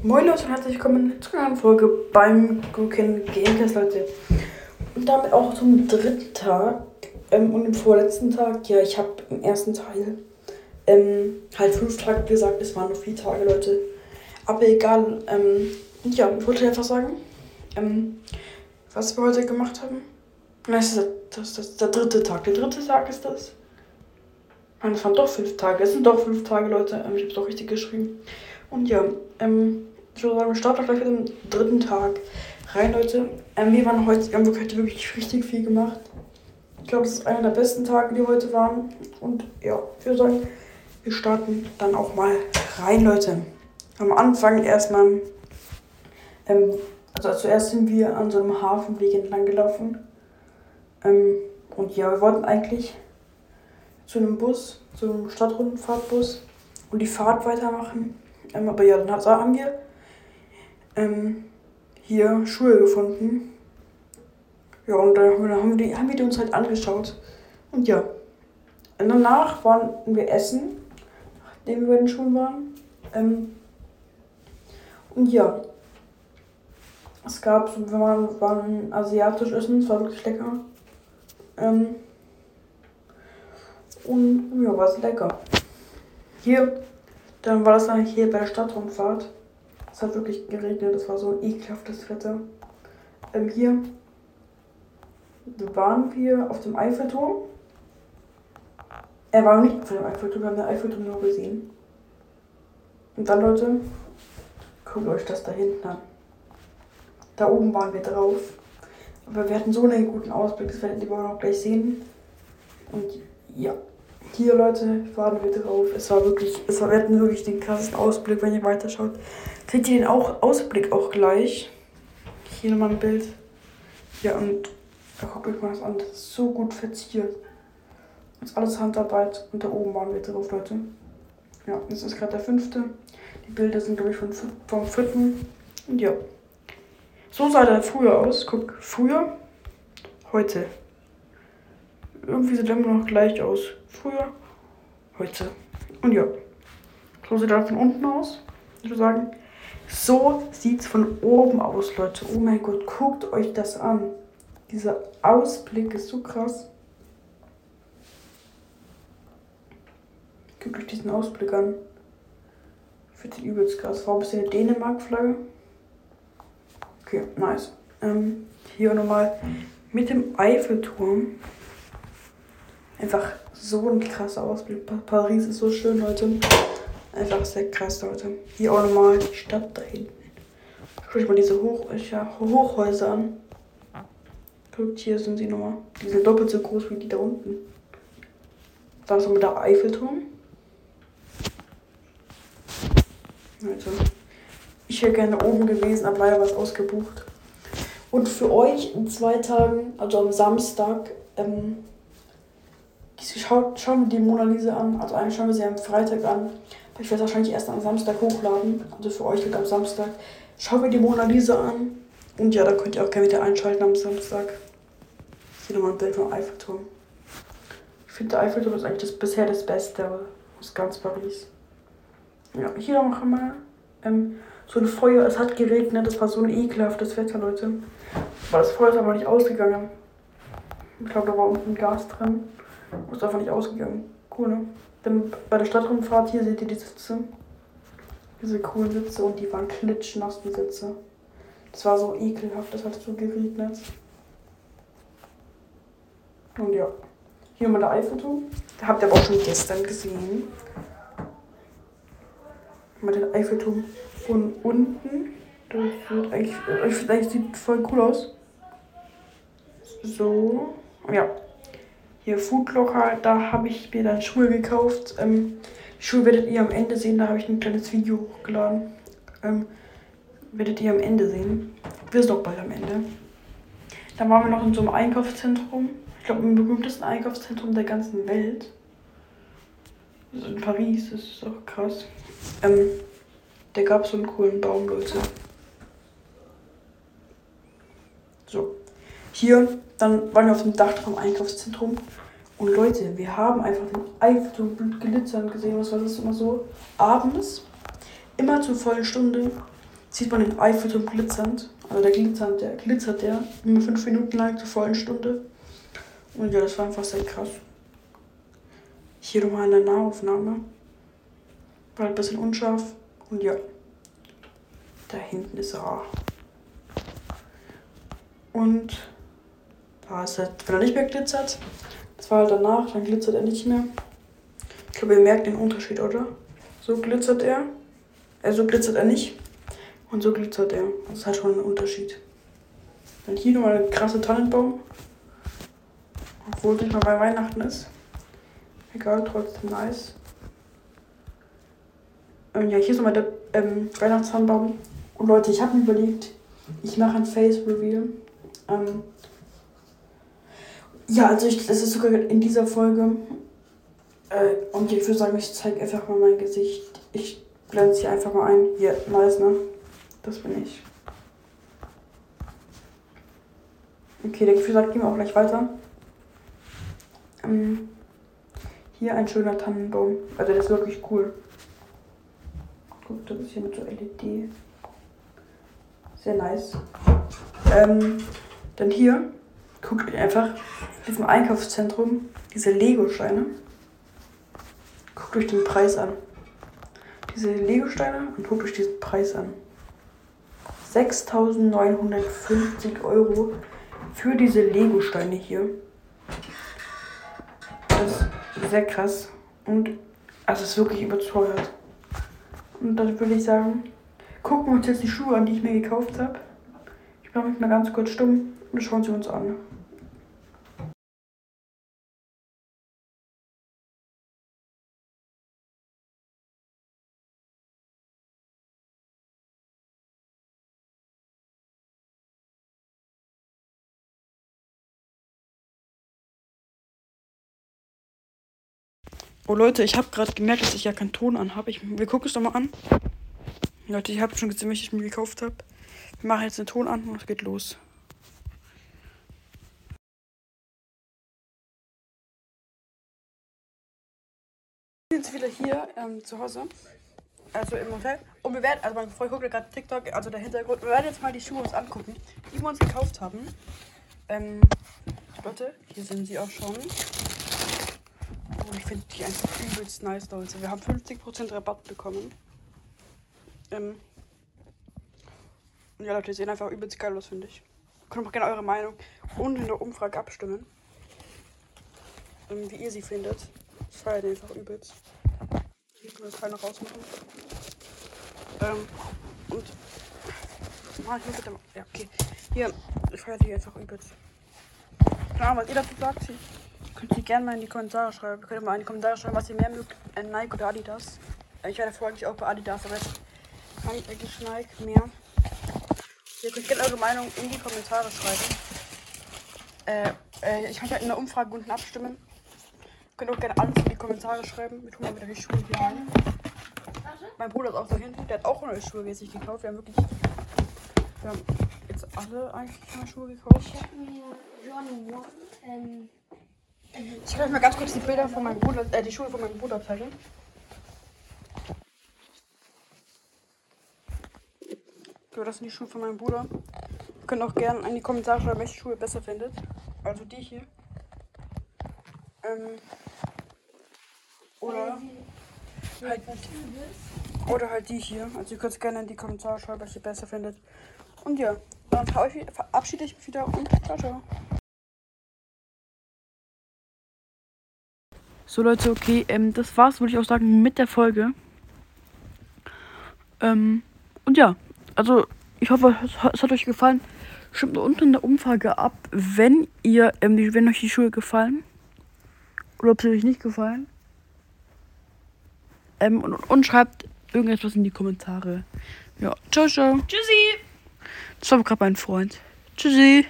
Moin Leute und herzlich willkommen zu einer Folge beim Gucken Gamecast, Leute. Und damit auch zum dritten Tag ähm, und im vorletzten Tag. Ja, ich habe im ersten Teil ähm, halt fünf Tage gesagt, es waren nur vier Tage, Leute. Aber egal. Ähm, ja, ich wollte einfach sagen, ähm, was wir heute gemacht haben. Nein, das ist, das, das der dritte Tag. Der dritte Tag ist das. Nein, es waren doch fünf Tage. Es sind doch fünf Tage, Leute. Ähm, ich habe es doch richtig geschrieben. Und ja, ähm, ich würde sagen, wir starten gleich mit dem dritten Tag rein, Leute. Ähm, wir waren heute, wir haben heute wirklich richtig viel gemacht. Ich glaube, das ist einer der besten Tage, die heute waren. Und ja, ich würde sagen, wir starten dann auch mal rein, Leute. Am Anfang erstmal, ähm, also zuerst sind wir an so einem Hafenweg entlang gelaufen. Ähm, und ja, wir wollten eigentlich zu einem Bus, zu einem Stadtrundenfahrtbus und die Fahrt weitermachen. Ähm, aber ja, dann haben wir ähm, hier Schuhe gefunden. Ja, und dann haben wir, die, haben wir die uns halt angeschaut. Und ja, und danach waren wir essen, nachdem wir bei den Schulen waren. Ähm, und ja, es gab, wir waren, waren asiatisch essen, es war wirklich lecker. Ähm, und ja, war es lecker. Hier, dann war das dann hier bei der Stadtrundfahrt. Es hat wirklich geregnet, es war so ein ekelhaftes Wetter. Ähm, hier waren wir auf dem Eiffelturm. Er war nicht auf dem Eiffelturm, wir haben den Eiffelturm nur gesehen. Und dann, Leute, guckt euch das da hinten an. Da oben waren wir drauf. Aber wir hatten so einen guten Ausblick, das werdet ihr noch gleich sehen. Und ja. Hier, Leute, fahren wir drauf. Es war wirklich, es war, wirklich den krassesten Ausblick, wenn ihr weiterschaut. Seht ihr den auch, Ausblick auch gleich? Hier nochmal ein Bild. Ja, und da guckt euch mal das an. Das ist so gut verziert. Das ist alles Handarbeit. Und da oben waren wir drauf, Leute. Ja, das ist gerade der fünfte. Die Bilder sind, glaube ich, von, vom vierten. Und ja. So sah der früher aus. Guck, früher, heute. Irgendwie sieht er immer noch gleich aus. Früher, heute. Und ja. So sieht er von unten aus. Ich würde sagen, so sieht es von oben aus, Leute. Oh mein Gott, guckt euch das an. Dieser Ausblick ist so krass. Guckt euch diesen Ausblick an. Finde den übelst krass. Warum ist hier eine Dänemark-Flagge? Okay, nice. Ähm, hier nochmal mit dem Eiffelturm. Einfach so ein krasser Ausblick. Paris ist so schön, Leute. Einfach sehr krass, Leute. Hier auch nochmal die Stadt da hinten. Schaut euch mal diese Hoch ja, Hochhäuser an. Guckt, hier sind sie nochmal. Die sind doppelt so groß wie die da unten. Dann ist nochmal der Eiffelturm. Also, ich wäre gerne oben gewesen, aber leider was ausgebucht. Und für euch in zwei Tagen, also am Samstag, ähm, schaut, schauen wir die Mona Lisa an. Also eigentlich schauen wir sie am Freitag an. Ich werde wahrscheinlich erst am Samstag hochladen. Also für euch wird am Samstag. Schauen wir die Mona Lisa an. Und ja, da könnt ihr auch gerne wieder einschalten am Samstag. Hier nochmal ein Bild vom Eiffelturm. Ich finde, der Eiffelturm ist eigentlich das, bisher das Beste aus ganz Paris. Ja, hier noch einmal ähm, so ein Feuer. Es hat geregnet, es war so ein ekelhaftes Wetter, Leute. Aber das Feuer ist aber nicht ausgegangen. Ich glaube, da war unten Gas drin. Ist einfach nicht ausgegangen. Cool, ne? Dann bei der Stadtrundfahrt hier seht ihr die Sitze. Diese coolen Sitze und die waren klitschnass, die Sitze. Das war so ekelhaft, das hat so geregnet. Und ja. Hier mal der Eiffelturm. Da habt ihr aber auch schon gestern gesehen. Mal den Eiffelturm von unten. Das wird eigentlich, ich finde eigentlich sieht voll cool aus. So. Ja, hier Foodlocker, da habe ich mir dann Schuhe gekauft. Ähm, Schuhe werdet ihr am Ende sehen, da habe ich ein kleines Video hochgeladen. Ähm, werdet ihr am Ende sehen. Wir sind auch bald am Ende. Dann waren wir noch in so einem Einkaufszentrum. Ich glaube, im berühmtesten Einkaufszentrum der ganzen Welt. Ist in Paris, das ist auch krass. Ähm, der gab so einen coolen Baum, Leute. So. Hier, dann waren wir auf dem Dach vom Einkaufszentrum. Und Leute, wir haben einfach den Eiffelturm glitzern gesehen. Was war das immer so? Abends, immer zur vollen Stunde, sieht man den Eiffelturm glitzernd. Also der glitzert, der glitzert der immer fünf Minuten lang zur vollen Stunde. Und ja, das war einfach sehr krass. Hier nochmal eine Nahaufnahme. War ein bisschen unscharf. Und ja, da hinten ist er. Und da ist er, wenn er nicht mehr glitzert, das war halt danach, dann glitzert er nicht mehr. Ich glaube, ihr merkt den Unterschied, oder? So glitzert er. Also glitzert er nicht. Und so glitzert er. Das ist halt schon ein Unterschied. Dann hier nochmal ein krasser Tannenbaum. Obwohl es nicht mal bei Weihnachten ist. Egal, trotzdem nice. Ähm, ja, hier ist nochmal der ähm, Weihnachtstannenbaum. Und Leute, ich habe mir überlegt, ich mache ein Face Reveal. Ähm, ja, also ich, das ist sogar in dieser Folge. Äh, und ich würde sagen, ich zeige einfach mal mein Gesicht. Ich blende es hier einfach mal ein. Hier, nice, ne? Das bin ich. Okay, der Gefühl sagt, gehen wir auch gleich weiter. Ähm, hier ein schöner Tannenbaum. Also der ist wirklich cool. Guck, das ist hier mit so LED. Sehr nice. Ähm, dann hier, guckt euch einfach in diesem Einkaufszentrum diese Lego-Steine. Guckt euch den Preis an. Diese Lego-Steine und guckt euch diesen Preis an. 6.950 Euro für diese Lego-Steine hier. Das ist sehr krass. Und also es ist wirklich überteuert. Und dann würde ich sagen, gucken wir uns jetzt die Schuhe an, die ich mir gekauft habe. Ich mache mich mal ganz kurz stumm und schauen sie uns an. Oh Leute, ich habe gerade gemerkt, dass ich ja keinen Ton anhabe. Wir gucken es doch mal an. Leute, ich habe schon gesehen, welches ich mir gekauft habe. Wir machen jetzt den Ton an und es geht los. Wir sind wieder hier ähm, zu Hause. Also im Hotel. Und wir werden, also mein Freund guckt gerade TikTok, also der Hintergrund. Wir werden jetzt mal die Schuhe uns angucken, die wir uns gekauft haben. Ähm, Leute, hier sind sie auch schon. Ich finde die einfach übelst nice, Leute. Wir haben 50% Rabatt bekommen. Ähm ja, Leute, die sehen einfach übelst geil aus, finde ich. Könnt auch gerne eure Meinung und in der Umfrage abstimmen. Ähm, wie ihr sie findet. Ich feiere den einfach übelst. Hier können wir das rausmachen. Ähm, und. Mach ich mit dem. Ja, okay. Hier, ich feiere die einfach übelst. Keine Ahnung, was ihr dazu sagt. Könnt ihr gerne mal in die Kommentare schreiben. Könnt ihr mal in die Kommentare schreiben, was ihr mehr mögt. Äh, Nike oder Adidas. Ich war davor eigentlich auch bei Adidas, aber jetzt kann ich eigentlich Nike mehr. Ihr könnt gerne eure Meinung in die Kommentare schreiben. Äh, äh, ich kann ja in der Umfrage unten abstimmen. Ihr könnt auch gerne alles in die Kommentare schreiben. Wir tun mal wieder die Schuhe hier rein. Mein Bruder ist auch da hinten. Der hat auch neue Schuhe mäßig gekauft. Wir haben wirklich. Wir haben jetzt alle eigentlich neue Schuhe gekauft. Ich habe mir John One, ähm, Ich kann euch mal ganz kurz die Bilder von meinem Bruder, äh, die Schuhe von meinem Bruder zeigen. So, das sind die Schuhe von meinem Bruder. Ihr könnt auch gerne in die Kommentare schreiben, welche Schuhe ihr besser findet. Also die hier. Ähm, oder, halt, oder halt die hier. Also ihr könnt es gerne in die Kommentare schreiben, welche ihr besser findet. Und ja, dann verabschiede ich mich wieder und ciao, ciao. So Leute, okay, ähm, das war's, würde ich auch sagen, mit der Folge. Ähm, und ja, also ich hoffe, es, hat euch gefallen. Stimmt unten in der Umfrage ab, wenn ihr, ähm, die, wenn euch die Schuhe gefallen. Oder ob sie euch nicht gefallen. Ähm, und, und schreibt irgendetwas in die Kommentare. Ja, ciao, ciao. Tschüssi! Das war gerade mein Freund. Tschüssi.